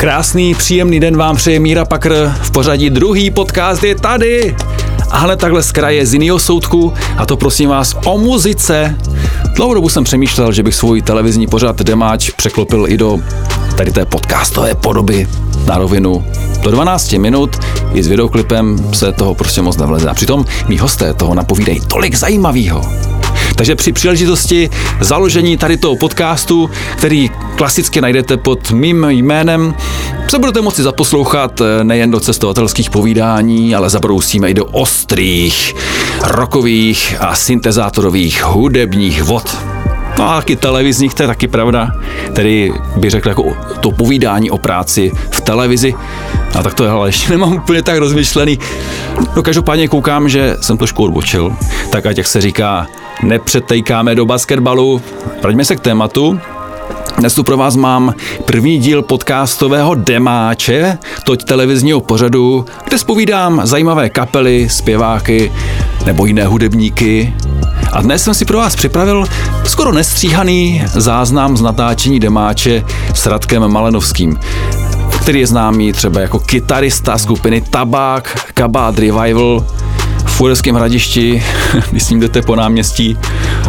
Krásný, příjemný den vám přeje Míra Pakr. V pořadí druhý podcast je tady. A hned takhle z kraje z jiného soudku, a to prosím vás o muzice. Dlouhou dobu jsem přemýšlel, že bych svůj televizní pořad Demáč překlopil i do tady té podcastové podoby na rovinu. Do 12 minut i s videoklipem se toho prostě moc nevleze. A přitom mý hosté toho napovídají tolik zajímavého. Takže při příležitosti založení tady toho podcastu, který klasicky najdete pod mým jménem, se budete moci zaposlouchat eh, nejen do cestovatelských povídání, ale zabrousíme i do ostrých, rokových a syntezátorových hudebních vod. No a taky televizních, to je taky pravda. Tedy bych řekl jako to povídání o práci v televizi. A tak to je, ale ještě nemám úplně tak rozmyšlený. No každopádně koukám, že jsem trošku odbočil. Tak ať jak se říká, nepřetejkáme do basketbalu. Vraťme se k tématu. Dnes tu pro vás mám první díl podcastového Demáče, toť televizního pořadu, kde spovídám zajímavé kapely, zpěváky nebo jiné hudebníky. A dnes jsem si pro vás připravil skoro nestříhaný záznam z natáčení Demáče s Radkem Malenovským který je známý třeba jako kytarista skupiny Tabák, Kabát Revival, v Uherském hradišti, když s ním jdete po náměstí,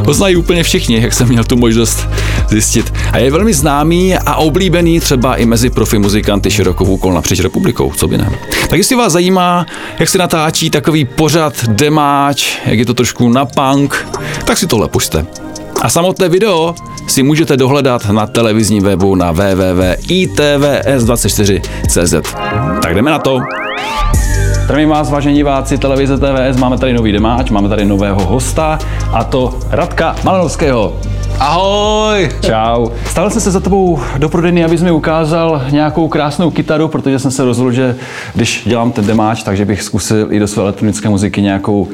ho znají úplně všichni, jak jsem měl tu možnost zjistit. A je velmi známý a oblíbený třeba i mezi profi muzikanty širokou úkol napříč republikou, co by ne. Tak jestli vás zajímá, jak se natáčí takový pořad demáč, jak je to trošku na punk, tak si tohle pušte. A samotné video si můžete dohledat na televizním webu na www.itvs24.cz. Tak jdeme na to. Zdravím vás, vážení diváci televize TVS, máme tady nový demáč, máme tady nového hosta a to Radka Malenovského. Ahoj! Čau. Stále jsem se za tebou do prodejny, abys mi ukázal nějakou krásnou kytaru, protože jsem se rozhodl, že když dělám ten demáč, takže bych zkusil i do své elektronické muziky nějakou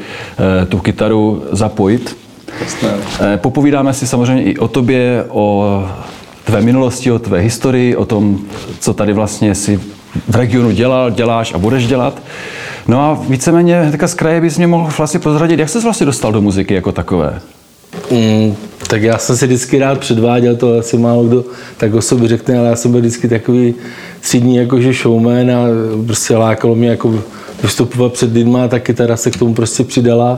e, tu kytaru zapojit. Jasné. E, popovídáme si samozřejmě i o tobě, o tvé minulosti, o tvé historii, o tom, co tady vlastně si v regionu dělal, děláš a budeš dělat. No a víceméně teďka z kraje bys mě mohl vlastně prozradit, jak jsi vlastně dostal do muziky jako takové? Mm, tak já jsem si vždycky rád předváděl, to asi málo kdo tak o sobě řekne, ale já jsem byl vždycky takový třídní jakože showman a prostě lákalo mě jako vystupovat před lidma a ta kytara se k tomu prostě přidala.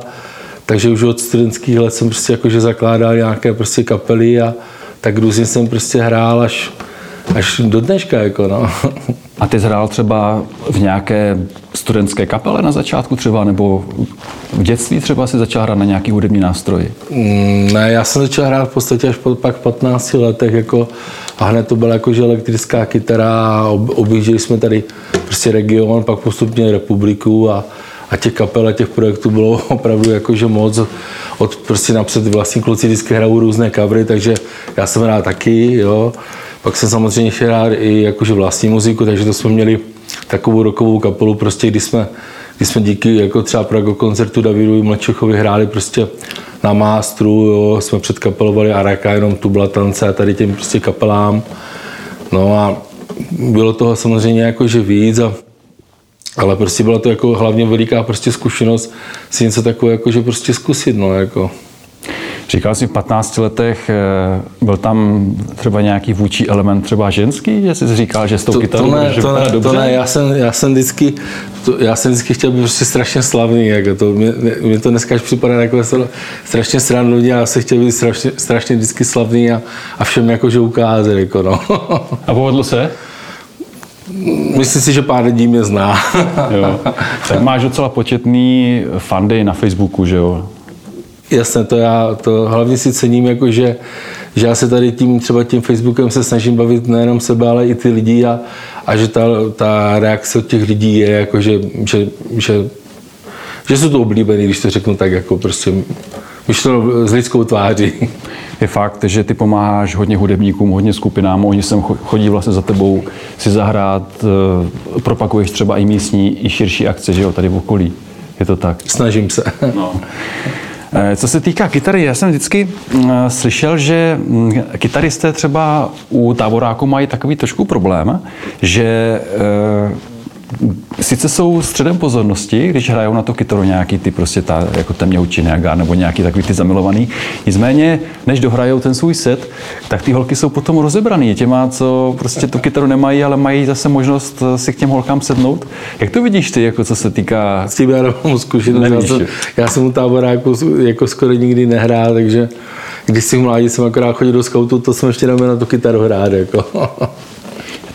Takže už od studentských let jsem prostě jakože zakládal nějaké prostě kapely a tak různě jsem prostě hrál až, až do dneška. Jako no. A ty hrál třeba v nějaké studentské kapele na začátku třeba, nebo v dětství třeba si začal hrát na nějaký hudební nástroj? Mm, ne, já jsem začal hrát v podstatě až po pak 15 letech, jako, a hned to byla jakože elektrická kytara ob, objížděli jsme tady prostě region, pak postupně republiku a, a těch kapel a těch projektů bylo opravdu jakože moc. Od prostě napřed vlastní kluci vždycky hrajou různé covery, takže já jsem hrál taky, jo. Pak jsem samozřejmě hrát i jakože vlastní muziku, takže to jsme měli takovou rokovou kapelu, prostě kdy jsme, kdy jsme díky jako třeba Prago koncertu Davidu Mlčechovi hráli prostě na mástru, jo, jsme předkapelovali Araka, jenom tu byla tance a tady těm prostě kapelám. No a bylo toho samozřejmě jakože víc a ale prostě byla to jako hlavně veliká prostě zkušenost si něco takového jakože prostě zkusit, no jako. Říkal jsi v 15 letech, eh, byl tam třeba nějaký vůči element třeba ženský, že jsi říkal, že s tou to, kytarou to ne, to ne, dobře? to ne, já jsem, já jsem vždycky, to, já jsem vždycky chtěl být prostě strašně slavný, jako to, mě, mě to dneska až připadá jako strašně srandovně, já jsem chtěl být strašně, strašně vždycky slavný a, a všem jakože ukázat, jako no. A povedlo se? Myslím si, že pár lidí mě zná. jo. Tak máš docela početný fandy na Facebooku, že jo? Jasně, to já to hlavně si cením, jako že, že já se tady tím třeba tím Facebookem se snažím bavit nejenom sebe, ale i ty lidi a, a že ta, ta reakce od těch lidí je jako, že, že, že, že jsou to oblíbený, když to řeknu tak jako prostě myšleno s lidskou tváří. Je fakt, že ty pomáháš hodně hudebníkům, hodně skupinám, oni sem chodí vlastně za tebou si zahrát, eh, propaguješ třeba i místní, i širší akce, že jo, tady v okolí. Je to tak? Snažím se. No. Eh, co se týká kytary, já jsem vždycky mm, slyšel, že mm, kytaristé třeba u táboráku mají takový trošku problém, že eh, sice jsou středem pozornosti, když hrajou na to kytaru nějaký ty prostě ta, jako temně Činega nebo nějaký takový ty zamilovaný. Nicméně, než dohrajou ten svůj set, tak ty holky jsou potom rozebraný těma, co prostě tu kytaru nemají, ale mají zase možnost si k těm holkám sednout. Jak to vidíš ty, jako co se týká... S tím já nemám zkušenost. Já jsem, já jsem u táboráku jako skoro nikdy nehrál, takže když si mládí jsem akorát chodil do skautu, to jsem ještě neměl na tu kytaru hrát. Jako.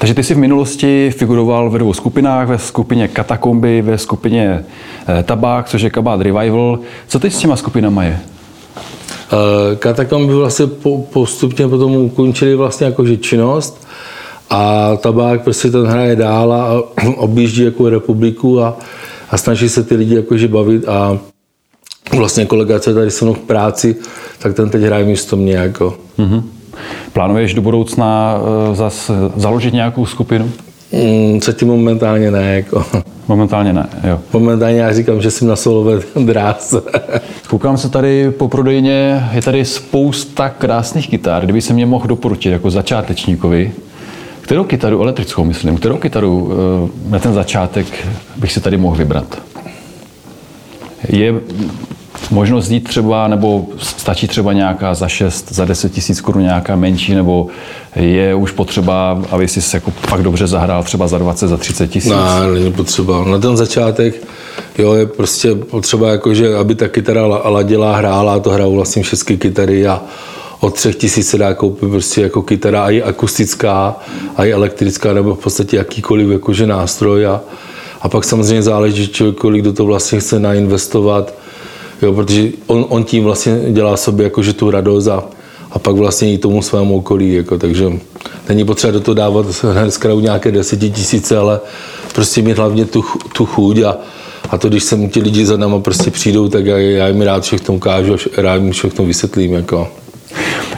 Takže ty jsi v minulosti figuroval ve dvou skupinách, ve skupině Katakomby, ve skupině eh, Tabák, což je Kabát Revival. Co teď s těma skupinama je? Eh, Katakomby vlastně postupně potom ukončili vlastně jakože činnost a Tabák prostě ten hraje dál a objíždí jako republiku a, a snaží se ty lidi jakože bavit a vlastně kolega, co je tady se mnou v práci, tak ten teď hraje místo mě jako. Mm-hmm. Plánuješ do budoucna uh, zas založit nějakou skupinu? Mm, tím momentálně ne. Jako. Momentálně ne, jo. Momentálně já říkám, že jsem na solové dráze. Koukám se tady po prodejně, je tady spousta krásných kytar. Kdyby se mě mohl doporučit jako začátečníkovi, kterou kytaru, elektrickou myslím, kterou kytaru eh, na ten začátek bych si tady mohl vybrat? Je možnost jít třeba, nebo stačí třeba nějaká za 6, za 10 tisíc korun nějaká menší, nebo je už potřeba, aby si se jako fakt dobře zahrál třeba za 20, za 30 tisíc? Ne, není potřeba. Na ten začátek jo, je prostě potřeba, jakože, aby ta kytara ladila, hrála, to hrajou vlastně všechny kytary a od třech tisíc se dá koupit prostě jako kytara, a i akustická, a i elektrická, nebo v podstatě jakýkoliv jakože nástroj a, a pak samozřejmě záleží kolik do toho vlastně chce nainvestovat, jo, protože on, on tím vlastně dělá sobě jakože tu radost a, a pak vlastně i tomu svému okolí, jako, takže není potřeba do toho dávat hned zkrát nějaké desetitisíce, ale prostě mít hlavně tu, tu chuť a, a to, když sem ti lidi za náma prostě přijdou, tak já, já jim rád všechno ukážu a rád jim všechno vysvětlím. Jako.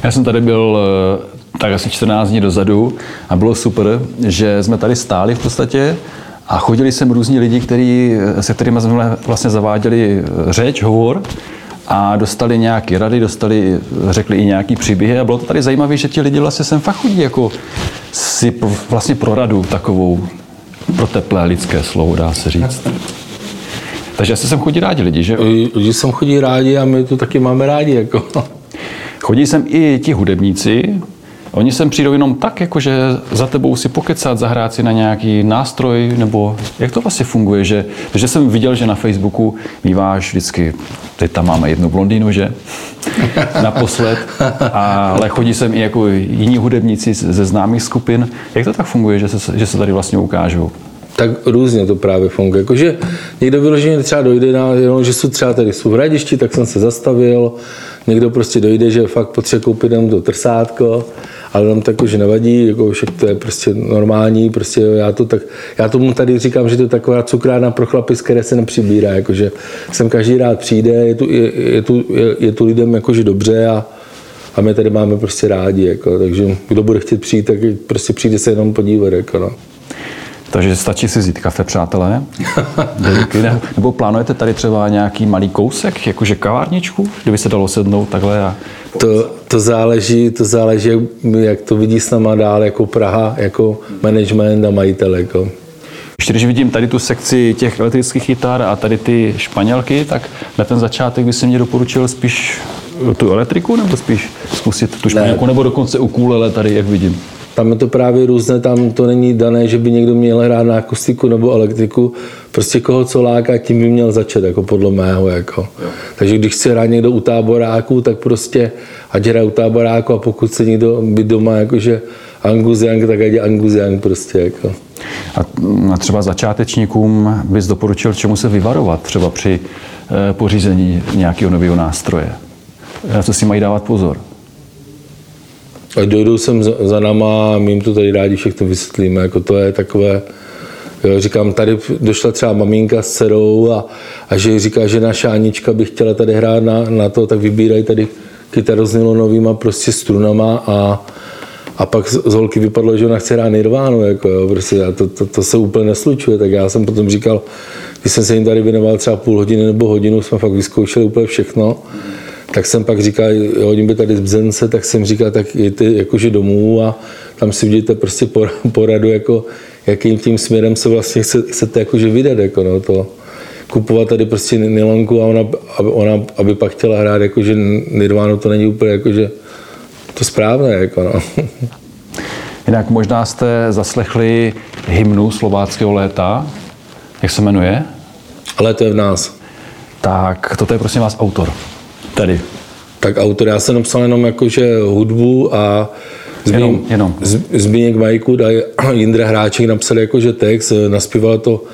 Já jsem tady byl eh, tak asi 14 dní dozadu a bylo super, že jsme tady stáli v podstatě a chodili sem různí lidi, který, se kterými jsme vlastně zaváděli řeč, hovor a dostali nějaké rady, dostali, řekli i nějaký příběhy a bylo to tady zajímavé, že ti lidi vlastně sem fakt chodí jako si vlastně pro radu takovou, pro teplé lidské slovo, dá se říct. Takže asi sem chodí rádi lidi, že? Lidi sem chodí rádi a my to taky máme rádi. Jako. Chodí sem i ti hudebníci, Oni sem přijdou jenom tak, jakože za tebou si pokecat, zahrát si na nějaký nástroj, nebo jak to vlastně funguje, že, že jsem viděl, že na Facebooku míváš vždycky, teď tam máme jednu blondýnu, že? Naposled, ale chodí sem i jako jiní hudebníci ze známých skupin. Jak to tak funguje, že se, že se tady vlastně ukážou? tak různě to právě funguje. Jakože někdo vyloženě třeba dojde na, jenom, že jsou třeba tady jsou v Hradišti, tak jsem se zastavil, někdo prostě dojde, že fakt potřebuje koupit jenom to trsátko, ale nám tak už nevadí, jako však to je prostě normální, prostě já, to tak, já tomu tady říkám, že to je taková cukrárna pro chlapy, z které se nepřibírá, jakože sem každý rád přijde, je tu, je, je tu, je, je tu lidem jakože dobře a, a my tady máme prostě rádi, jako, takže kdo bude chtít přijít, tak prostě přijde se jenom podívat. Jako, no. Takže stačí si vzít kafe, přátelé, nebo plánujete tady třeba nějaký malý kousek, jakože kavárničku, kdyby se dalo sednout takhle a... To, to záleží, to záleží, jak to vidí s náma dál jako Praha, jako management a majitel. Jako. Ještě když vidím tady tu sekci těch elektrických kytar a tady ty španělky, tak na ten začátek by si mě doporučil spíš tu elektriku nebo spíš zkusit tu španělku, ne. nebo dokonce ukulele tady, jak vidím? Tam je to právě různé, tam to není dané, že by někdo měl hrát na akustiku nebo elektriku. Prostě koho co láká, tím by měl začít, jako podle mého. Jako. Takže když chce hrát někdo u táboráku, tak prostě ať hraje u táboráku a pokud se někdo by doma jakože Angus Young, tak ať je Angus Young prostě. Jako. A třeba začátečníkům bys doporučil, čemu se vyvarovat třeba při eh, pořízení nějakého nového nástroje? Na co si mají dávat pozor? Dojdou sem za, náma my jim to tady rádi všechno vysvětlíme. Jako to je takové, jo, říkám, tady došla třeba maminka s dcerou a, a že říká, že naše Anička by chtěla tady hrát na, na to, tak vybírají tady kytaru s nylonovýma prostě strunama a, a pak z holky vypadlo, že ona chce hrát Nirvánu, jako jo, prostě a to, to, to, se úplně neslučuje, tak já jsem potom říkal, když jsem se jim tady věnoval třeba půl hodiny nebo hodinu, jsme fakt vyzkoušeli úplně všechno, tak jsem pak říkal, jo, oni by tady z Bzence, tak jsem říkal, tak jděte jakože domů a tam si udělejte prostě poradu, jako, jakým tím směrem se vlastně chcete jakože vydat, jako no, to kupovat tady prostě nylonku a ona, aby, ona, aby pak chtěla hrát, jakože Nirvana to není úplně jakože to správné, jako no. Jinak možná jste zaslechli hymnu slováckého léta. Jak se jmenuje? Ale to je v nás. Tak toto je prosím vás autor. Tady. Tak autor, já jsem napsal jenom jakože hudbu a Zbíněk, jenom, jenom. Zbíněk Majkud a Jindra Hráček napsali jakože text, naspívala to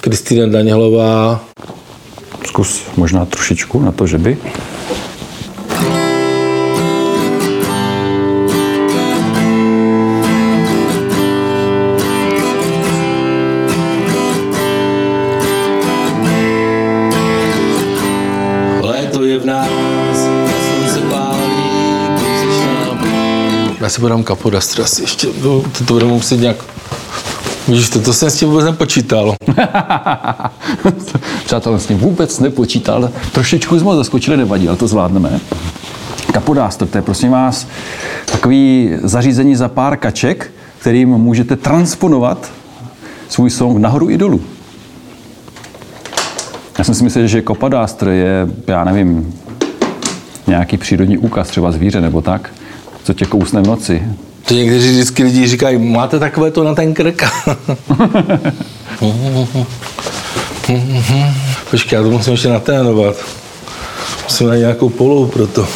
Kristýna Daněhlová. Zkus možná trošičku na to, že by. Já si podám kapodastr asi ještě, to, to, to budeme muset nějak Víš, to, to jsem s tím vůbec nepočítal. Přátelé, s tím vůbec nepočítal. Trošičku jsme zaskočili, nevadí, ale to zvládneme. Kapodástr, to je prosím vás takový zařízení za pár kaček, kterým můžete transponovat svůj song nahoru i dolů. Já jsem si myslel, že kopadástr je, já nevím, nějaký přírodní úkaz, třeba zvíře nebo tak co tě kousne v noci. To někteří vždycky lidi říkají, máte takové to na ten krk. Počkej, já to musím ještě naténovat. Musím najít nějakou polou pro to.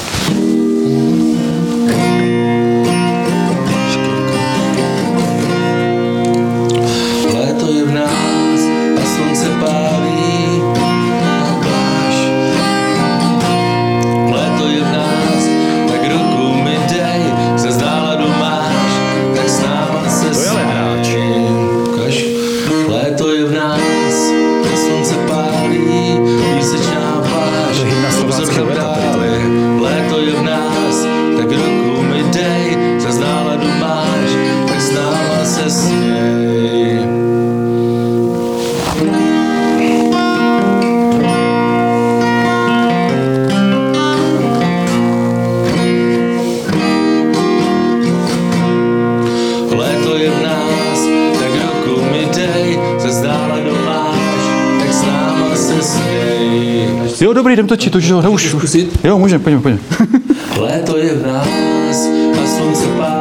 Dobrý, jdem točit, už už. Zkusit? Jo, můžeme, pojďme, pojďme. Léto je v nás a slunce pálí,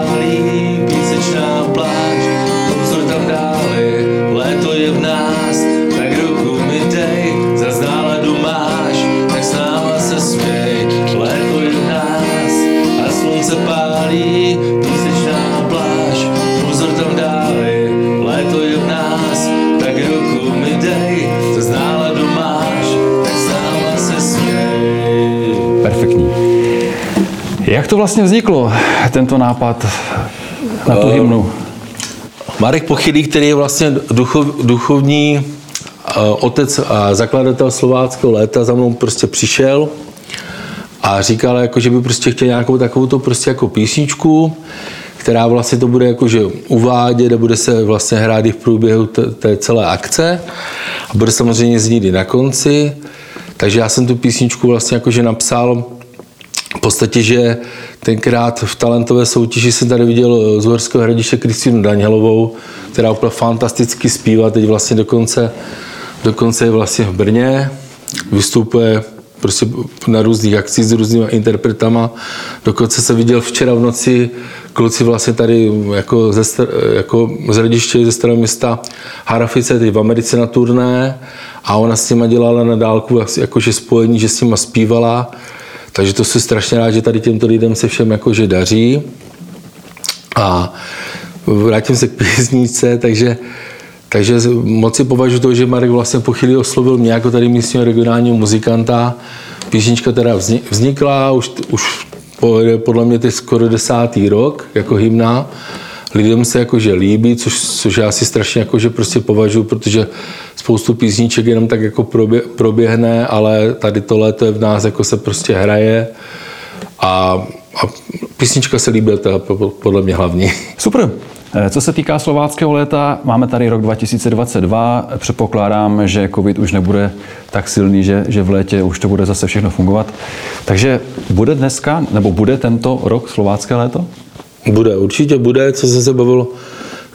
Perfektní. Jak to vlastně vzniklo, tento nápad na tu hymnu? Marek Pochylý, který je vlastně duchov, duchovní uh, otec a zakladatel slováckého léta, za mnou prostě přišel a říkal, jako, že by prostě chtěl nějakou takovou to prostě jako písničku, která vlastně to bude jakože uvádět a bude se vlastně hrát i v průběhu té, té celé akce a bude samozřejmě znít i na konci. Takže já jsem tu písničku vlastně jakože napsal v podstatě, že tenkrát v talentové soutěži jsem tady viděl z Uherského hradiště Kristýnu Danělovou, která úplně fantasticky zpívá, teď vlastně dokonce, dokonce je vlastně v Brně, vystupuje prostě na různých akcích s různými interpretama. Dokonce se viděl včera v noci kluci vlastně tady jako ze, jako z hradiště ze starého města Harafice, teď v Americe na turné a ona s nima dělala na dálku jakože spojení, že s nima zpívala takže to si strašně rád, že tady těmto lidem se všem jakože daří. A vrátím se k písničce, takže, takže moc si považuji to, že Marek vlastně po chvíli oslovil mě jako tady místního regionálního muzikanta. Písnička teda vznikla, už, už podle mě teď skoro desátý rok jako hymna lidem se jakože líbí, což, což já si strašně jakože prostě považuji, protože spoustu písniček jenom tak jako probě, proběhne, ale tady to léto je v nás jako se prostě hraje a, a písnička se líbí, to je podle mě hlavní. Super. Eh, Co se týká slováckého léta, máme tady rok 2022. Předpokládám, že covid už nebude tak silný, že, že v létě už to bude zase všechno fungovat. Takže bude dneska, nebo bude tento rok slovácké léto? Bude, určitě bude, co jsem se bavil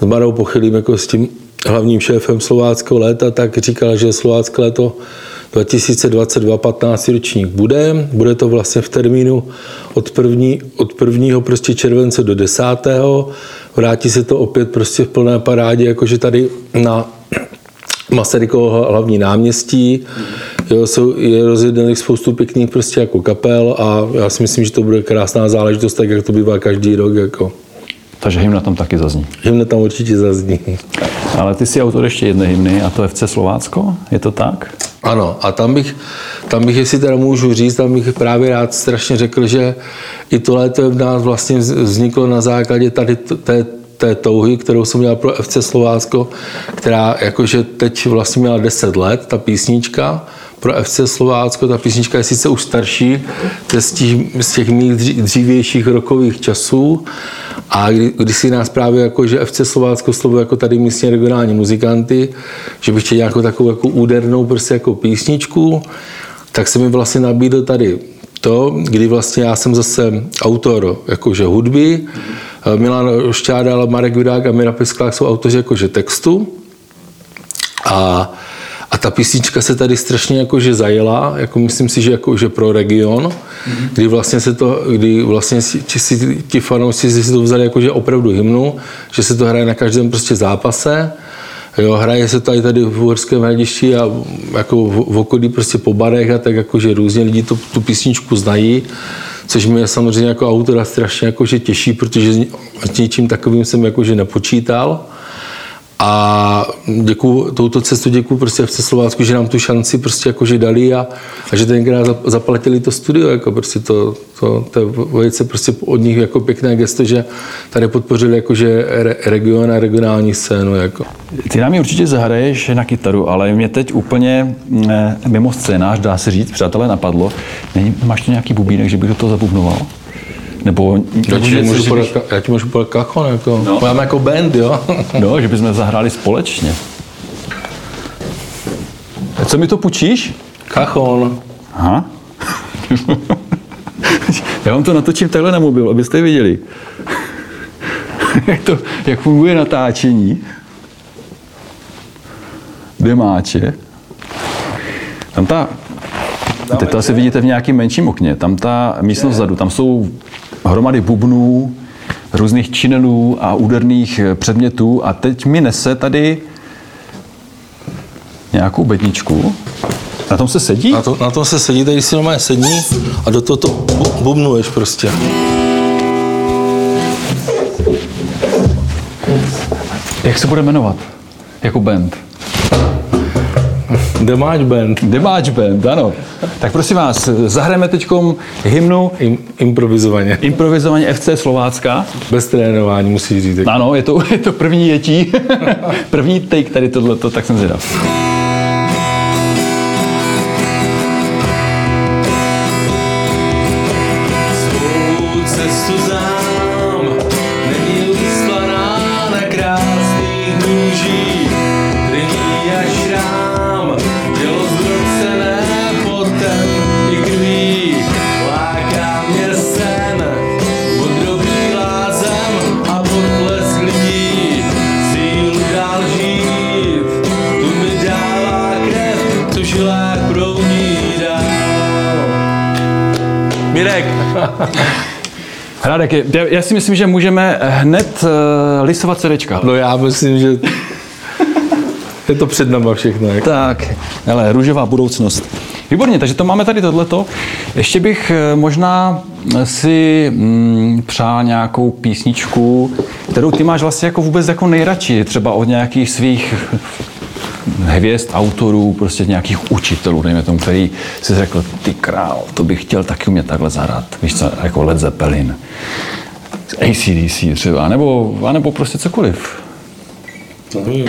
s Marou Pochylým, jako s tím hlavním šéfem slováckého léta, tak říkal, že slovácké léto 2022 15 ročník bude. Bude to vlastně v termínu od, první, od prostě července do 10. Vrátí se to opět prostě v plné parádě, jakože tady na Masarykovo hlavní náměstí. Jo, jsou, je rozjedených spoustu pěkných prostě jako kapel a já si myslím, že to bude krásná záležitost, tak jak to bývá každý rok. Jako. Takže hymna tam taky zazní. Hymna tam určitě zazní. Ale ty jsi autor ještě jedné hymny a to je FC Slovácko, je to tak? Ano, a tam bych, tam bych, jestli teda můžu říct, tam bych právě rád strašně řekl, že i to léto v nás vlastně vzniklo na základě tady té, té touhy, kterou jsem měl pro FC Slovácko, která jakože teď vlastně měla 10 let, ta písnička, pro FC Slovácko. Ta písnička je sice už starší, z těch, z těch mých dřívějších rokových časů. A kdy, když si nás právě jako, že FC Slovácko slovo jako tady místně regionální muzikanty, že bych chtěl nějakou takovou jako údernou prostě jako písničku, tak se mi vlastně nabídl tady to, kdy vlastně já jsem zase autor jakože hudby, Milan Šťádal, Marek Vidák a Mira Pisklák jsou autoři jakože textu. A ta písnička se tady strašně jakože zajela, jako myslím si, že jakože pro region, mm-hmm. kdy vlastně se to, kdy vlastně si, si, ti fanoušci si to vzali jakože opravdu hymnu, že se to hraje na každém prostě zápase. Jo, hraje se tady tady v Uherském hradišti a jako v, v okolí prostě po barech a tak jakože různě lidi to, tu písničku znají, což mě samozřejmě jako autora strašně jakože těší, protože s něčím takovým jsem jakože nepočítal. A děkuju, touto cestu děkuju prostě FC Slovácku, že nám tu šanci prostě jakože dali a, a že tenkrát zaplatili to studio, jako prostě to, to, to je velice prostě od nich jako pěkné gesto, že tady podpořili jakože re, region a regionální scénu. Jako. Ty nám určitě zahraješ na kytaru, ale mě teď úplně eh, mimo scénář, dá se říct, přátelé, napadlo. Není, máš tu nějaký bubínek, že bych do toho zabubnoval? Nebo já ti, můžu podat, já ti můžu podat kachon, jako, no. máme jako band, jo? no, že bychom zahráli společně. A co mi to půjčíš? Kachon. Aha. já vám to natočím takhle na mobil, abyste viděli. jak, to, jak funguje natáčení. Demáče. Tam ta Teď to asi vidíte v nějakém menším okně. Tam ta místnost vzadu, tam jsou hromady bubnů, různých činelů a úderných předmětů a teď mi nese tady nějakou bedničku. Na tom se sedí? Na, to, na tom se sedí, tady si normálně sední a do toho to bubnuješ prostě. Jak se bude jmenovat? Jako band? The Match Band. The Match Band, ano. Tak prosím vás, zahrajeme teď hymnu. Im, improvizovaně. Improvizovaně FC Slovácka. Bez trénování, musíš říct. Ano, je to, je to první jetí. první take tady tohleto, tak jsem zvědav. Radek, já si myslím, že můžeme hned uh, listovat CDčka. No já myslím, že je to před náma všechno. Jak. Tak, ale růžová budoucnost. Výborně, takže to máme tady tohleto. Ještě bych eh, možná si mm, přál nějakou písničku, kterou ty máš vlastně jako vůbec jako nejradši, třeba od nějakých svých hvězd, autorů, prostě nějakých učitelů, dejme tomu, který si řekl, ty král, to bych chtěl taky umět takhle zahrát. Víš co, jako Led Zeppelin, ACDC třeba, nebo, nebo prostě cokoliv. Mm.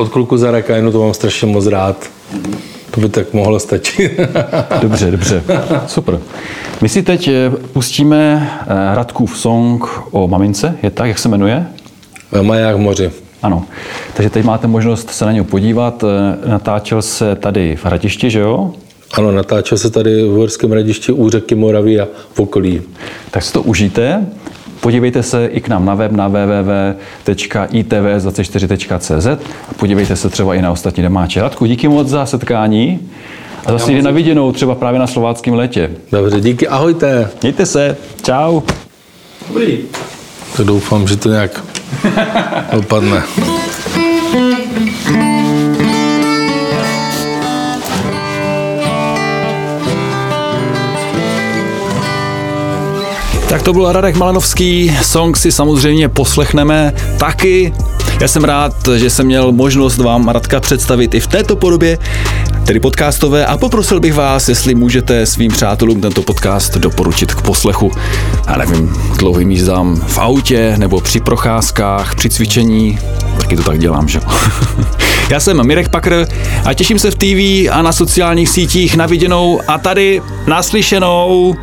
od kluku za Rakajnu, to mám strašně moc rád. To by tak mohlo stačit. Dobře, dobře. Super. My si teď eh, pustíme eh, Radkův song o mamince, je tak, jak se jmenuje? Maják v moři. Ano. Takže teď máte možnost se na něj podívat. Eh, Natáčel se tady v Hradišti, že jo? Ano, natáčel se tady v Horském radišti u řeky Moravy a v okolí. Tak si to užijte. Podívejte se i k nám na web na www.itvs24.cz a podívejte se třeba i na ostatní domáče. Radku, díky moc za setkání a zase někdy na viděnou, třeba právě na slováckém létě. Dobře, díky, ahojte. Mějte se, čau. Dobrý. To doufám, že to nějak dopadne. Tak to byl Radek Malanovský, song si samozřejmě poslechneme taky. Já jsem rád, že jsem měl možnost vám Radka představit i v této podobě, tedy podcastové, a poprosil bych vás, jestli můžete svým přátelům tento podcast doporučit k poslechu. Já nevím, dlouhým jízdám v autě nebo při procházkách, při cvičení, taky to tak dělám, že? Já jsem Mirek Pakr a těším se v TV a na sociálních sítích na viděnou a tady naslyšenou.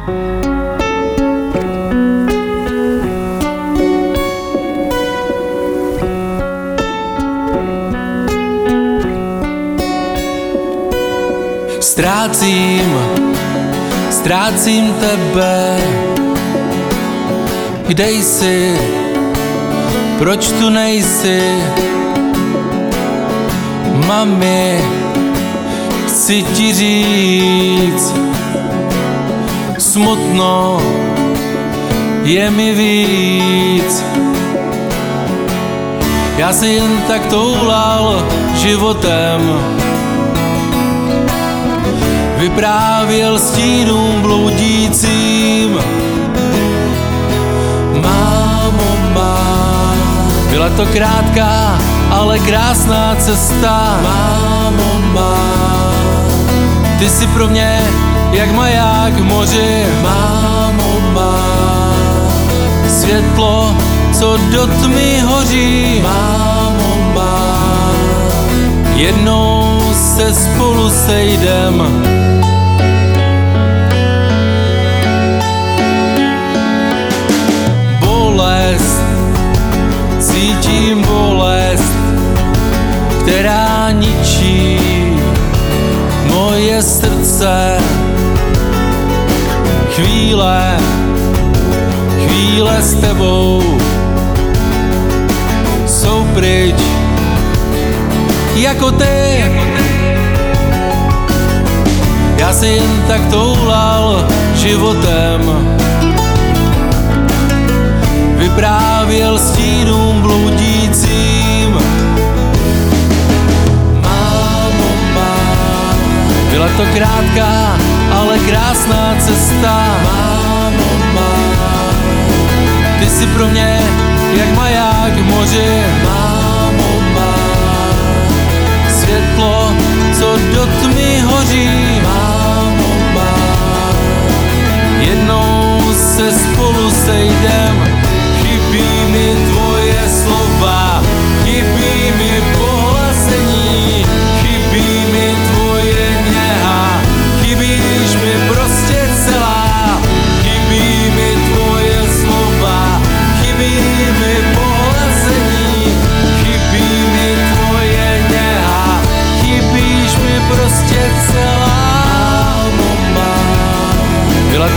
Ztrácím, ztrácím tebe. Kde jsi? Proč tu nejsi? Mami, chci ti říct, smutno je mi víc. Já si jen tak toulal životem, vyprávěl stínům bloudícím. Mámo má, byla to krátká, ale krásná cesta. Mámo má, ty jsi pro mě jak maják moři. Mámo má, světlo, co do tmy hoří. Mámo má, jednou se spolu sejdem. Srdce. Chvíle, chvíle s tebou jsou pryč jako ty. Já si jen tak toulal životem, vyprávěl stínům byla to krátká, ale krásná cesta. Mámo má, ty jsi pro mě jak maják v moři. Mámo má, světlo, co do tmy hoří. Mámo má, jednou se spolu sejdem. Chybí mi tvoje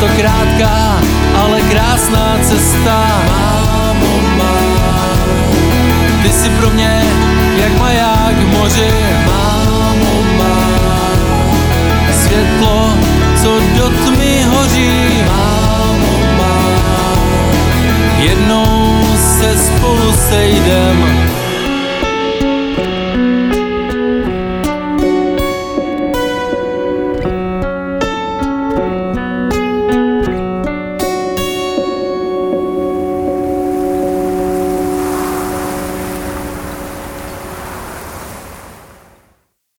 to krátká, ale krásná cesta. Mámo, mámo, ty jsi pro mě jak maják v moři. Mámo, mámo, světlo, co do tmy hoří. Mámo, mámo, jednou se spolu sejdeme.